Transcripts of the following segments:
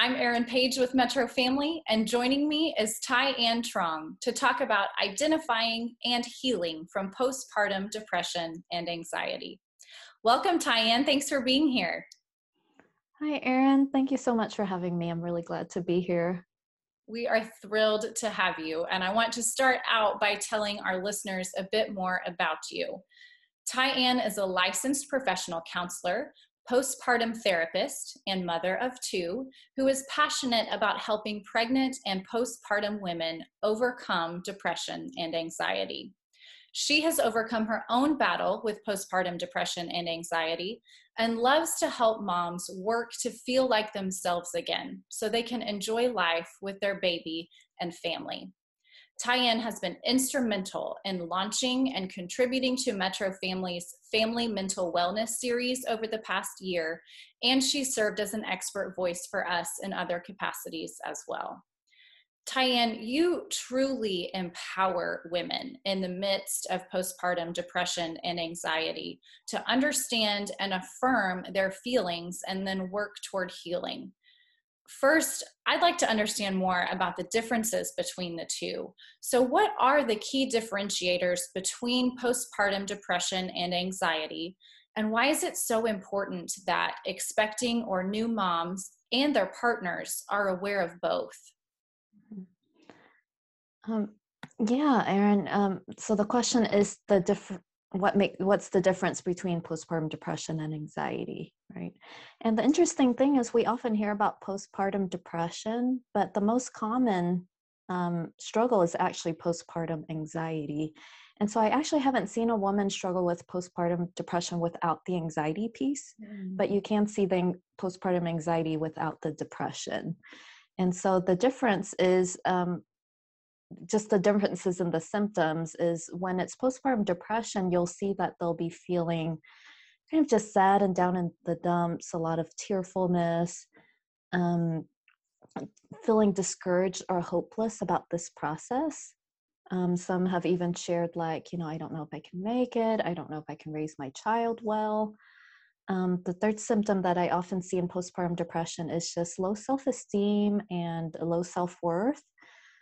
I'm Erin Page with Metro Family, and joining me is Thai-An Truong to talk about identifying and healing from postpartum depression and anxiety. Welcome, Thai-An. Thanks for being here. Hi, Erin. Thank you so much for having me. I'm really glad to be here. We are thrilled to have you, and I want to start out by telling our listeners a bit more about you. Thai-An is a licensed professional counselor postpartum therapist and mother of two who is passionate about helping pregnant and postpartum women overcome depression and anxiety. She has overcome her own battle with postpartum depression and anxiety and loves to help moms work to feel like themselves again so they can enjoy life with their baby and family. Thai has been instrumental in launching and contributing to Metro Family's Family Mental Wellness series over the past year, and she served as an expert voice for us in other capacities as well. Thai you truly empower women in the midst of postpartum depression and anxiety to understand and affirm their feelings and then work toward healing. First, I'd like to understand more about the differences between the two. So, what are the key differentiators between postpartum depression and anxiety? And why is it so important that expecting or new moms and their partners are aware of both? Um, yeah, Erin. Um, so the question is the different what make what's the difference between postpartum depression and anxiety right? And the interesting thing is we often hear about postpartum depression but the most common um, struggle is actually postpartum anxiety. And so i actually haven't seen a woman struggle with postpartum depression without the anxiety piece mm. but you can see the postpartum anxiety without the depression. And so the difference is um, just the differences in the symptoms is when it's postpartum depression, you'll see that they'll be feeling kind of just sad and down in the dumps, a lot of tearfulness, um, feeling discouraged or hopeless about this process. Um, some have even shared, like, you know, I don't know if I can make it. I don't know if I can raise my child well. Um, the third symptom that I often see in postpartum depression is just low self esteem and low self worth.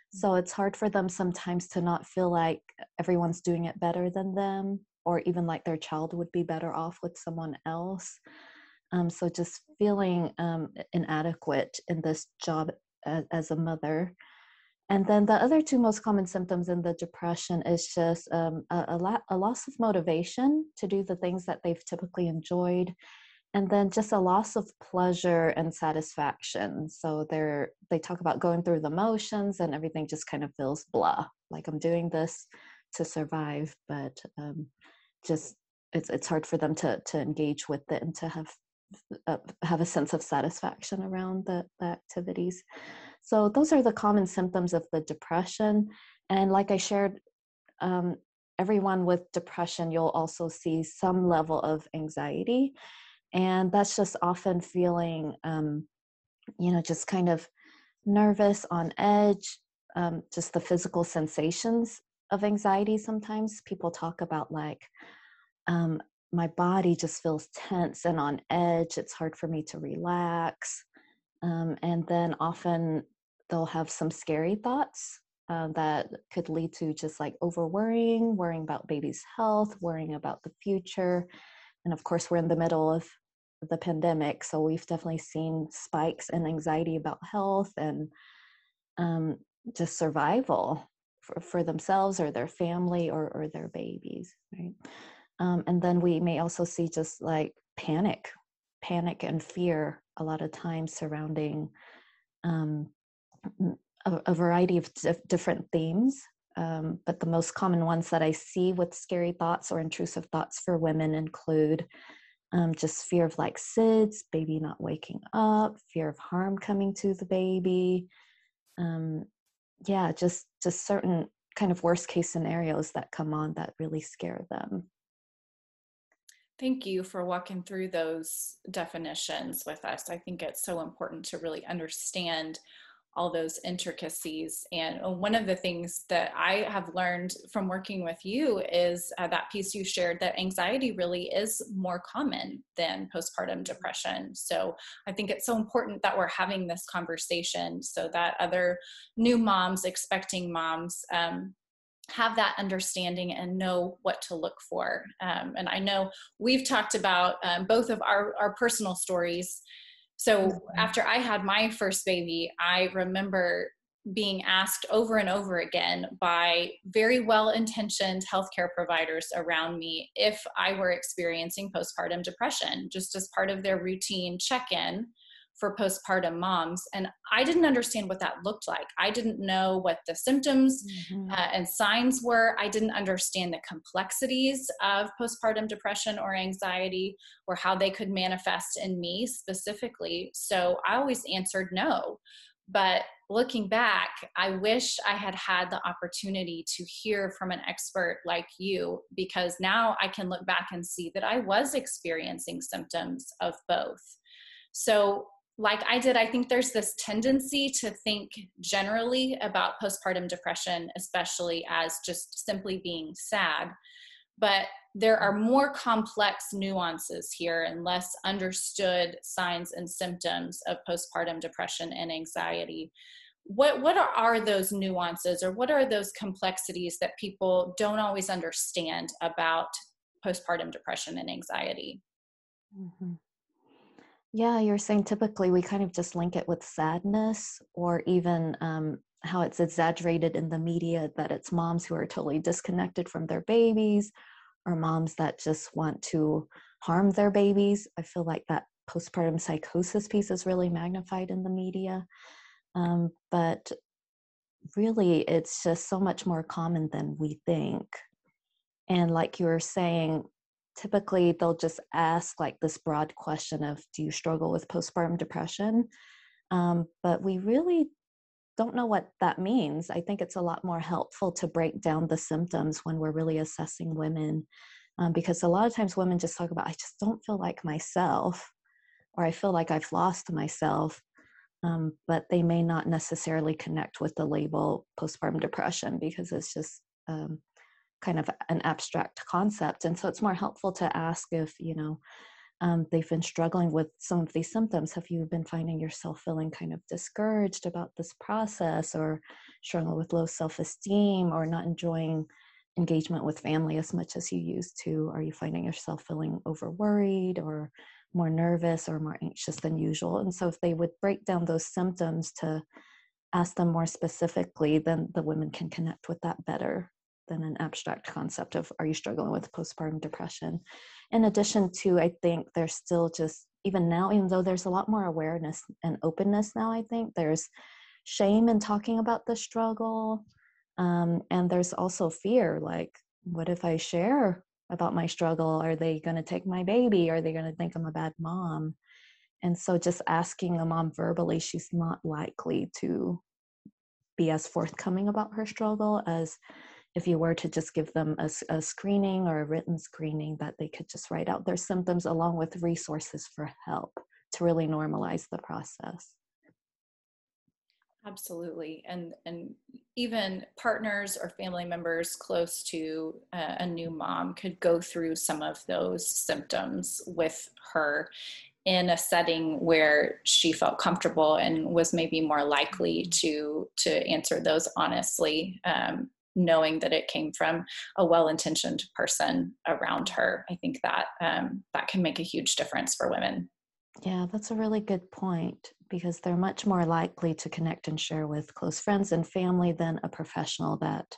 So it's hard for them sometimes to not feel like everyone's doing it better than them, or even like their child would be better off with someone else. Um, so just feeling um, inadequate in this job as, as, a mother. And then the other two most common symptoms in the depression is just um, a, a, la- a loss of motivation to do the things that they've typically enjoyed and then just a loss of pleasure and satisfaction. So they're they talk about going through the motions and everything just kind of feels blah like i'm doing this to survive but um, just it's it's hard for them to to engage with it and to have uh, have a sense of satisfaction around the, the activities. So those are the common symptoms of the depression and like i shared um, everyone with depression you'll also see some level of anxiety and that's just often feeling um, you know just kind of nervous on edge um, just the physical sensations of anxiety sometimes. People talk about like um, my body just feels tense and on edge. It's hard for me to relax. Um, and then often they'll have some scary thoughts uh, that could lead to just like over worrying worrying about baby's health worrying about the future and of course, we're in the middle of the pandemic, so we've definitely seen spikes in anxiety about health and um, just survival for, for themselves or their family or, or their babies, right? Um, and then we may also see just like panic, panic and fear a lot of times surrounding um, a, a, variety of different themes um, but the most common ones that I see with scary thoughts or intrusive thoughts for women include um, just fear of like SIDS, baby not waking up, fear of harm coming to the baby. Um, yeah, just just certain kind of worst case scenarios that come on that really scare them. Thank you for walking through those definitions with us. I think it's so important to really understand all those intricacies. And uh, one of the things that I have learned from working with you is uh, that piece you shared that anxiety really is more common than postpartum depression. So I think it's so important that we're having this conversation so that other new moms, expecting moms, um, have that understanding and know what to look for. Um, and I know we've talked about um, both of our, our personal stories so after I had my first baby, I remember being asked over and over again by very well intentioned healthcare providers around me if I were experiencing postpartum depression, just as part of their routine check in for postpartum moms. And I didn't understand what that looked like. I didn't know what the symptoms mm-hmm. uh, and signs were. I didn't understand the complexities of postpartum depression or anxiety or how they could manifest in me specifically. So I always answered no. But looking back, I wish I had had the opportunity to hear from an expert like you because now I can look back and see that I was experiencing symptoms of both. So like I did, I think there's this tendency to think generally about postpartum depression, especially as just simply being sad. But there are more complex nuances here and less understood signs and symptoms of postpartum depression and anxiety. What, what are, those nuances or what are those complexities that people don't always understand about postpartum depression and anxiety? Mm-hmm. Yeah, you're saying typically we kind of just link it with sadness or even um, how it's exaggerated in the media that it's moms who are totally disconnected from their babies or moms that just want to harm their babies. I feel like that postpartum psychosis piece is really magnified in the media. Um, but really, it's just so much more common than we think. And like you were saying, typically they'll just ask like this broad question of do you struggle with postpartum depression? Um, but we really don't know what that means. I think it's a lot more helpful to break down the symptoms when we're really assessing women um, because a lot of times women just talk about i just don't feel like myself or i feel like i've lost myself um, but they may not necessarily connect with the label postpartum depression because it's just um, kind of an abstract concept and so it's more helpful to ask if you know um, they've been struggling with some of these symptoms. Have you been finding yourself feeling kind of discouraged about this process or struggling with low self-esteem or not enjoying engagement with family as much as you used to? Are you finding yourself feeling over worried or more nervous or more anxious than usual? And so if they would break down those symptoms to ask them more specifically then the women can connect with that better than an abstract concept of are you struggling with postpartum depression? In addition to i think there's still just even now even though there's a lot more awareness and openness now i think there's shame in talking about the struggle um, and there's also fear like what if i share about my struggle? Are they going to take my baby? Are they going to think i'm a bad mom? And so just asking a mom verbally she's not likely to be as forthcoming about her struggle as if you were to just give them a, a, screening or a written screening that they could just write out their symptoms along with resources for help to really normalize the process absolutely and and even partners or family members close to uh, a new mom could go through some of those symptoms with her in a setting where she felt comfortable and was maybe more likely mm-hmm. to to answer those honestly um, knowing that it came from a well-intentioned person around her. I think that um, that can make a huge difference for women. Yeah that's a really good point because they're much more likely to connect and share with close friends and family than a professional that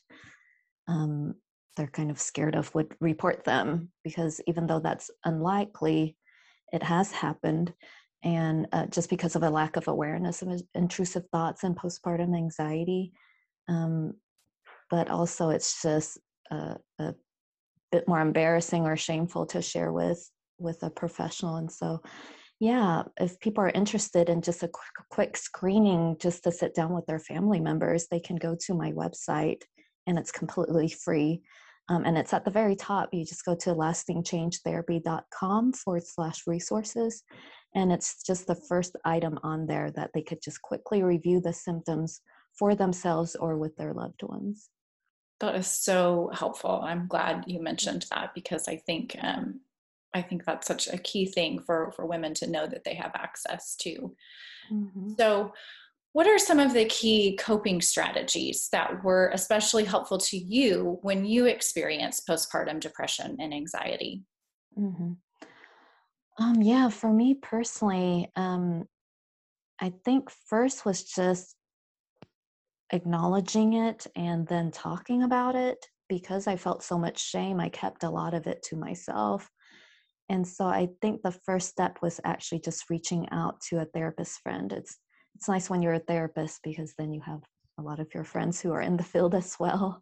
um, they're kind of scared of would report them because even though that's unlikely it has happened. And uh, just because of a lack of awareness of intrusive thoughts and postpartum anxiety um, but also it's just a, a bit more embarrassing or shameful to share with with a professional and so yeah if people are interested in just a quick, quick screening just to sit down with their family members they can go to my website and it's completely free um, and it's at the very top you just go to lastingchangetherapy.com forward slash resources And it's just the first item on there that they could just quickly review the symptoms for themselves or with their loved ones. That is so helpful. I'm glad you mentioned that because I think um, I think that's such a key thing for for women to know that they have access to. Mm-hmm. So, what are some of the key coping strategies that were especially helpful to you when you experienced postpartum depression and anxiety? Mm-hmm. Um, yeah, for me personally, um, I think first was just acknowledging it and then talking about it because I felt so much shame. I kept a lot of it to myself. And so I think the first step was actually just reaching out to a therapist friend. It's it's nice when you're a therapist because then you have a lot of your friends who are in the field as well.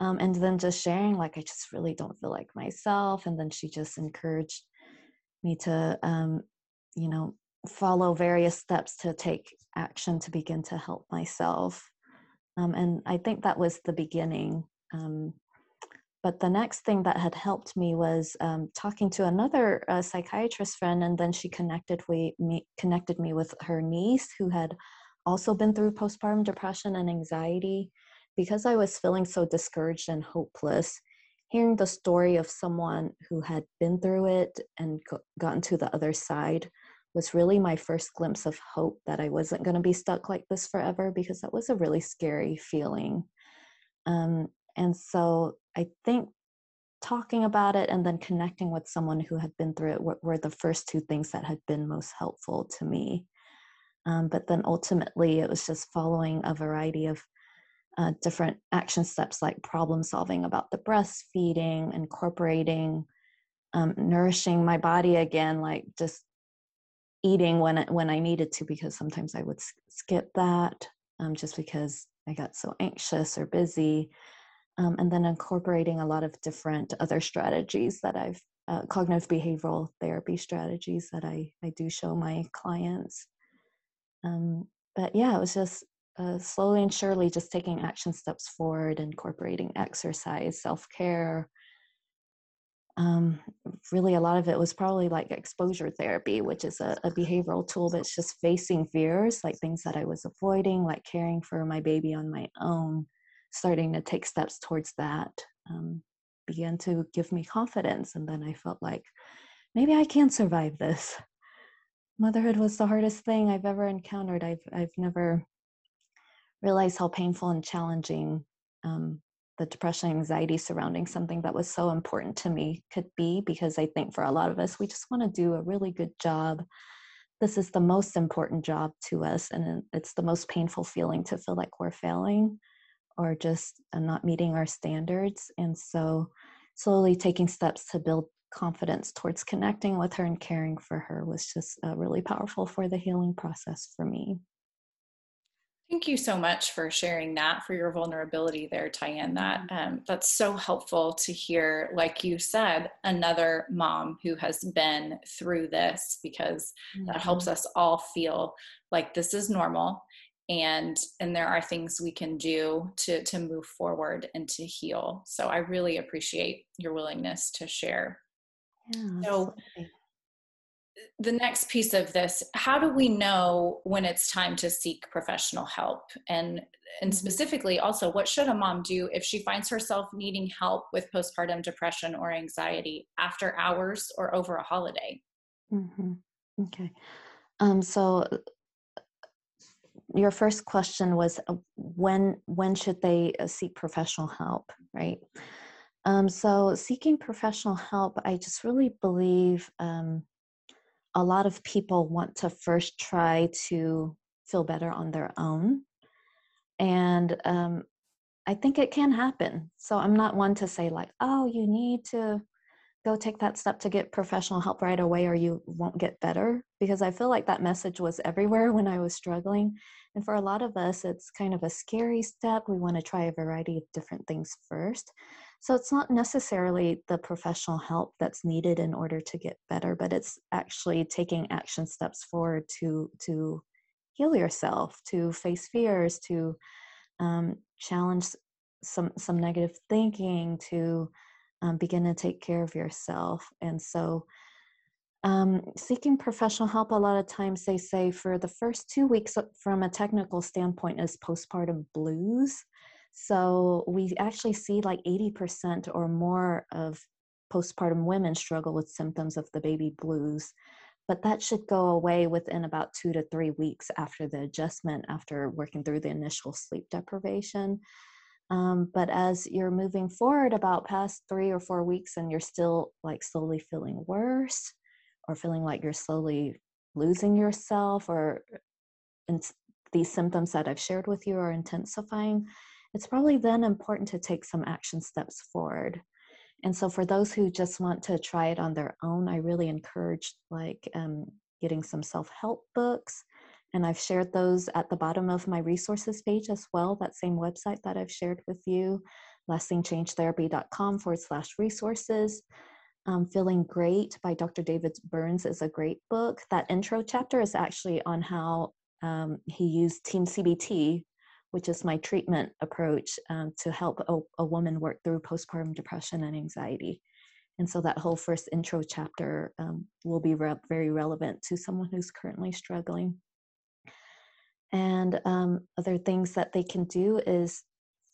Um, and then just sharing like I just really don't feel like myself. And then she just encouraged me to um, you know follow various steps to take action to begin to help myself um, and I think that was the beginning. Um, but the next thing that had helped me was um, talking to another uh, psychiatrist friend, and then she connected we, me connected me with her niece who had also been through postpartum depression and anxiety. Because I was feeling so discouraged and hopeless, hearing the story of someone who had been through it and gotten to the other side was really my first glimpse of hope that I wasn't going to be stuck like this forever because that was a really scary feeling. Um, and so I think talking about it and then connecting with someone who had been through it were, were the first two things that had been most helpful to me. Um, but then ultimately, it was just following a variety of uh, different action steps like problem solving about the breastfeeding, incorporating, um, nourishing my body again, like just eating when when I needed to because sometimes I would skip that um, just because I got so anxious or busy, um, and then incorporating a lot of different other strategies that I've uh, cognitive behavioral therapy strategies that I I do show my clients. Um, but yeah, it was just uh, slowly and surely just taking action steps forward, incorporating exercise, self care, um, really a lot of it was probably like exposure therapy which is a, a, behavioral tool it's just facing fears like things that i was avoiding like caring for my baby on my own starting to take steps towards that um, began to give me confidence and then i felt like maybe i can survive this. Motherhood was the hardest thing i've ever encountered. I've, I've never realized how painful and challenging um, the depression anxiety surrounding something that was so important to me could be because i think for a lot of us we just want to do a really good job. This is the most important job to us and it's the most painful feeling to feel like we're failing or just uh, not meeting our standards. And so slowly taking steps to build confidence towards connecting with her and caring for her was just uh, really powerful for the healing process for me Thank you so much for sharing that, for your vulnerability there, Thai-An. That mm-hmm. um, that's so helpful to hear. Like you said, another mom who has been through this, because mm-hmm. that helps mm-hmm. us all feel like this is normal, and and there are things we can do to to move forward and to heal. So I really appreciate your willingness to share. Yeah, so. Absolutely the next piece of this how do we know when it's time to seek professional help and and mm-hmm. specifically also what should a mom do if she finds herself needing help with postpartum depression or anxiety after hours or over a holiday mm-hmm. okay um, so your first question was uh, when when should they uh, seek professional help right um, so seeking professional help i just really believe um, a lot of people want to first try to feel better on their own. And um, I think it can happen. So I'm not one to say, like, oh, you need to go take that step to get professional help right away or you won't get better because I feel like that message was everywhere when I was struggling. And for a lot of us, it's kind of a scary step. We want to try a variety of different things first. So it's not necessarily the professional help that's needed in order to get better, but it's actually taking action steps forward to to heal yourself, to face fears, to um, challenge some some negative thinking, to um, begin to take care of yourself. And so um, seeking professional help, a lot of times they say for the first two weeks, uh, from a technical standpoint, is postpartum blues. So we actually see like 80% or more of postpartum women struggle with symptoms of the baby blues. But that should go away within about two to three weeks after the adjustment, after working through the initial sleep deprivation. Um, but as you're moving forward about past three or four weeks and you're still like slowly feeling worse or feeling like you're slowly losing yourself or in these symptoms that I've shared with you are intensifying, it's probably then important to take some action steps forward. And so for those who just want to try it on their own, I really encourage like um, getting some self-help books and I've shared those at the bottom of my resources page as well, that same website that I've shared with you, lastingchangetherapy.com forward slash resources. Um, Feeling Great by Dr. David Burns is a great book. That intro chapter is actually on how um, he used Team CBT, which is my treatment approach um, to help a, a, woman work through postpartum depression and anxiety. And so that whole first intro chapter um, will be re- very relevant to someone who's currently struggling. And um, other things that they can do is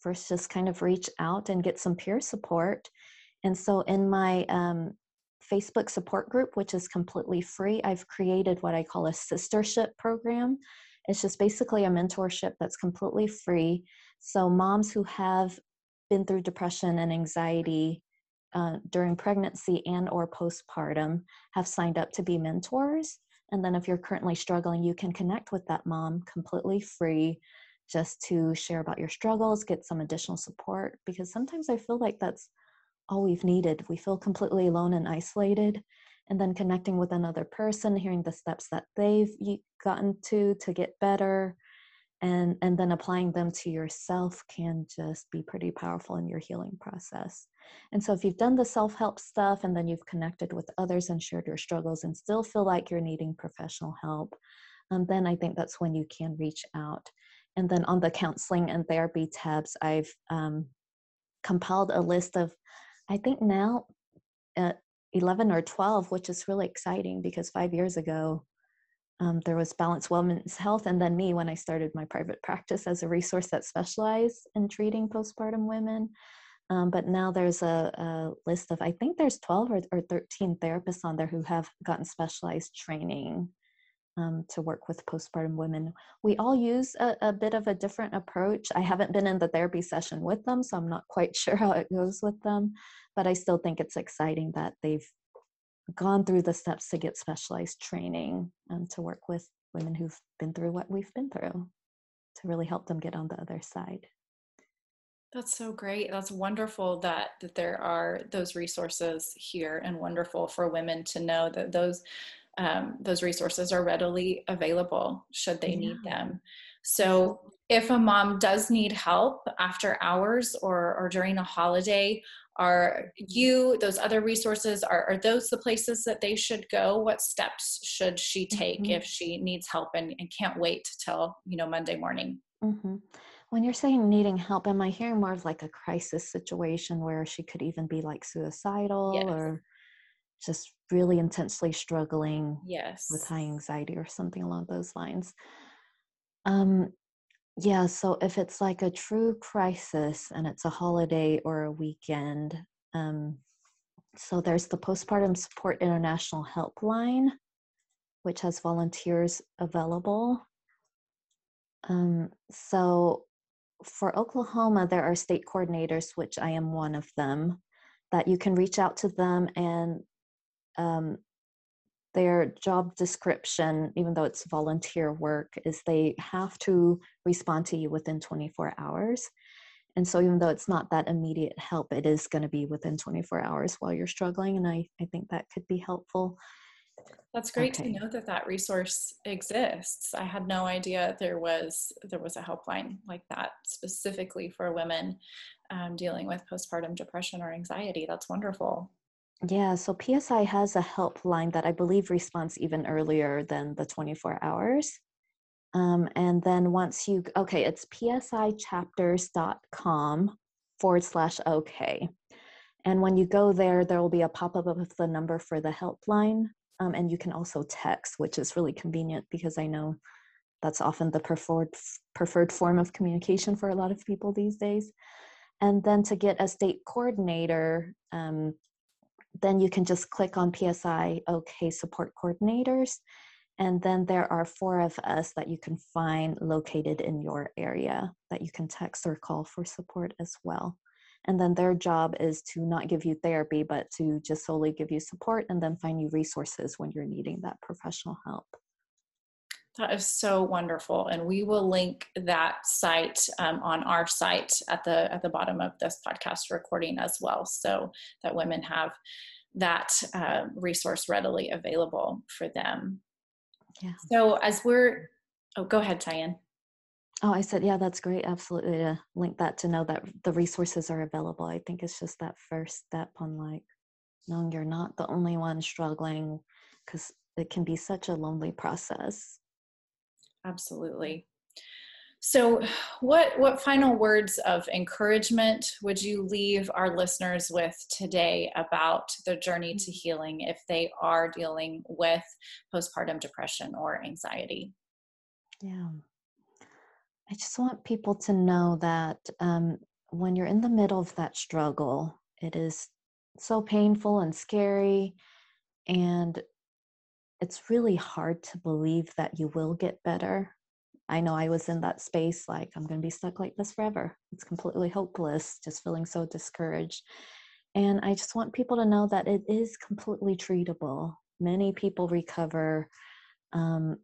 first just kind of reach out and get some peer support. And so in my um, Facebook support group, which is completely free, I've created what I call a sistership program. It's just basically a mentorship that's completely free. So moms who have been through depression and anxiety uh, during pregnancy and or postpartum have signed up to be mentors and then if you're currently struggling, you can connect with that mom completely free just to share about your struggles, get some additional support. Because sometimes I feel like that's all we've needed. We feel completely alone and isolated. And then connecting with another person, hearing the steps that they've gotten to to get better, and and then applying them to yourself can just be pretty powerful in your healing process. And so if you've done the self-help stuff and then you've connected with others and shared your struggles and still feel like you're needing professional help um, then i think that's when you can reach out. And then on the counseling and therapy tabs i've um, compiled a list of i think now uh, 11 or 12 which is really exciting because five years ago um, there was Balance Women's Health, and then me when I started my private practice as a resource that specialized in treating postpartum women. Um, but now there's a, a, list of, I think there's 12 or, or, 13 therapists on there who have gotten specialized training um, to work with postpartum women. We all use a, a, bit of a different approach. I haven't been in the therapy session with them, so I'm not quite sure how it goes with them, but I still think it's exciting that they've gone through the steps to get specialized training and to work with women who've been through what we've been through to really help them get on the other side. That's so great. That's wonderful that that there are those resources here, and wonderful for women to know that those um, those resources are readily available should they yeah. need them. So, if a mom does need help after hours or or during a holiday, are you those other resources are, are those the places that they should go what steps should she take mm-hmm. if she needs help and, and can't wait till you know monday morning mm-hmm. when you're saying needing help am i hearing more of like a crisis situation where she could even be like suicidal yes. or just really intensely struggling yes with high anxiety or something along those lines um yeah, so if it's like a true crisis and it's a holiday or a weekend, um, so there's the Postpartum Support International Helpline, which has volunteers available. Um, so for Oklahoma, there are state coordinators, which I am one of them, that you can reach out to them and um, their job description, even though it's volunteer work, is they have to respond to you within 24 hours. And so, even though it's not that immediate help, it is going to be within 24 hours while you're struggling. And I, I think that could be helpful. That's great okay. to know that that resource exists. I had no idea there was there was a helpline like that specifically for women um, dealing with postpartum depression or anxiety. That's wonderful. Yeah, so PSI has a helpline that I believe responds even earlier than the 24 hours. Um, and then once you, okay, it's psichapters.com forward slash okay. And when you go there, there will be a pop up of the number for the helpline. Um, and you can also text, which is really convenient because I know that's often the preferred preferred form of communication for a lot of people these days. And then to get a state coordinator, um, then you can just click on PSI OK support coordinators. And then there are four of us that you can find located in your area that you can text or call for support as well. And then their job is to not give you therapy, but to just solely give you support and then find you resources when you're needing that professional help. That is so wonderful, and we will link that site um, on our site at the at the bottom of this podcast recording as well, so that women have that uh, resource readily available for them. Yeah. So as we're, oh, go ahead, Thai-An. Oh, I said, yeah, that's great. Absolutely. To link that to know that the resources are available. I think it's just that first step on like knowing you're not the only one struggling because it can be such a lonely process. Absolutely. So, what what final words of encouragement would you leave our listeners with today about the journey to healing if they are dealing with postpartum depression or anxiety? Yeah, I just want people to know that um, when you're in the middle of that struggle, it is so painful and scary, and it's really hard to believe that you will get better I know I was in that space like, I'm going to be stuck like this forever. It's completely hopeless, just feeling so discouraged. And I just want people to know that it is completely treatable. Many people recover um,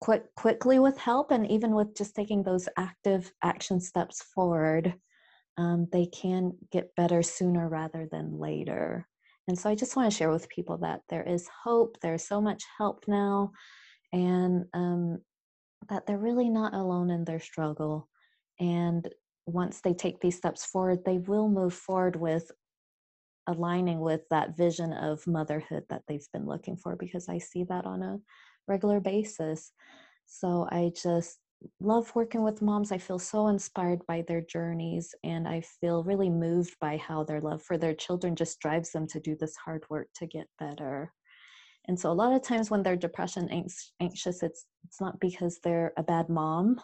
quick, quickly with help, and even with just taking those active action steps forward, um, they can get better sooner rather than later. And so I just want to share with people that there is hope, there's so much help now. And um, that they're really not alone in their struggle. And once they take these steps forward, they will move forward with aligning with that vision of motherhood that they've been looking for because I see that on a regular basis. So I just love working with moms. I feel so inspired by their journeys and I feel really moved by how their love for their children just drives them to do this hard work to get better. And so a lot of times when they're depression anxious, it's it's not because they're a bad mom,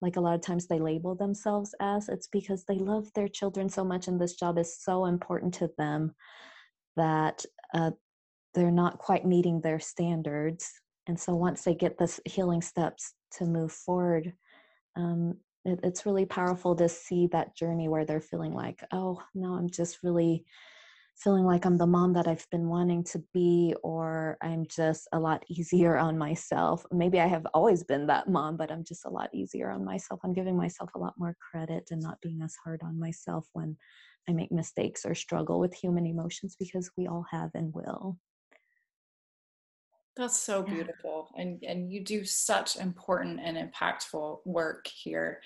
like a lot of times they label themselves as. It's because they love their children so much, and this job is so important to them that uh, they're not quite meeting their standards. And so once they get this healing steps to move forward, um, it, it's really powerful to see that journey where they're feeling like, oh, no, I'm just really feeling like I'm the mom that I've been wanting to be, or I'm just a lot easier on myself. Maybe I have always been that mom, but I'm just a lot easier on myself. I'm giving myself a lot more credit and not being as hard on myself when I make mistakes or struggle with human emotions because we all have and will. That's so beautiful. And and you do such important and impactful work here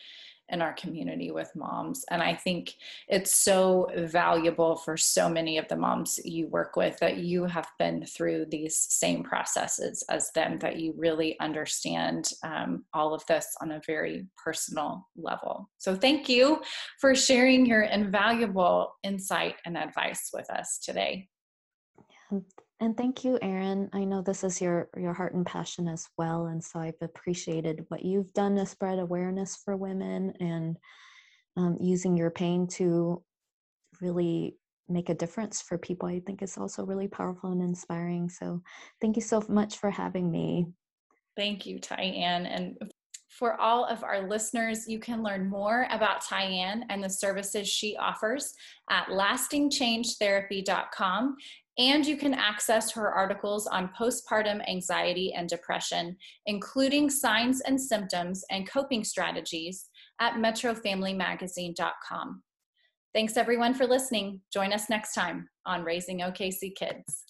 in our community with moms. And I think it's so valuable for so many of the moms you work with that you have been through these same processes as them, that you really understand um, all of this on a very personal level. So thank you for sharing your invaluable insight and advice with us today. And thank you, Erin. I know this is your your heart and passion as well, and so I've appreciated what you've done to spread awareness for women and um, using your pain to really make a difference for people. I think it's also really powerful and inspiring. So, thank you so much for having me. Thank you, Thai-An. And for all of our listeners, you can learn more about Thai-An and the services she offers at lastingchangetherapy.com. And you can access her articles on postpartum anxiety and depression, including signs and symptoms and coping strategies at metrofamilymagazine.com. Thanks everyone for listening. Join us next time on Raising OKC Kids.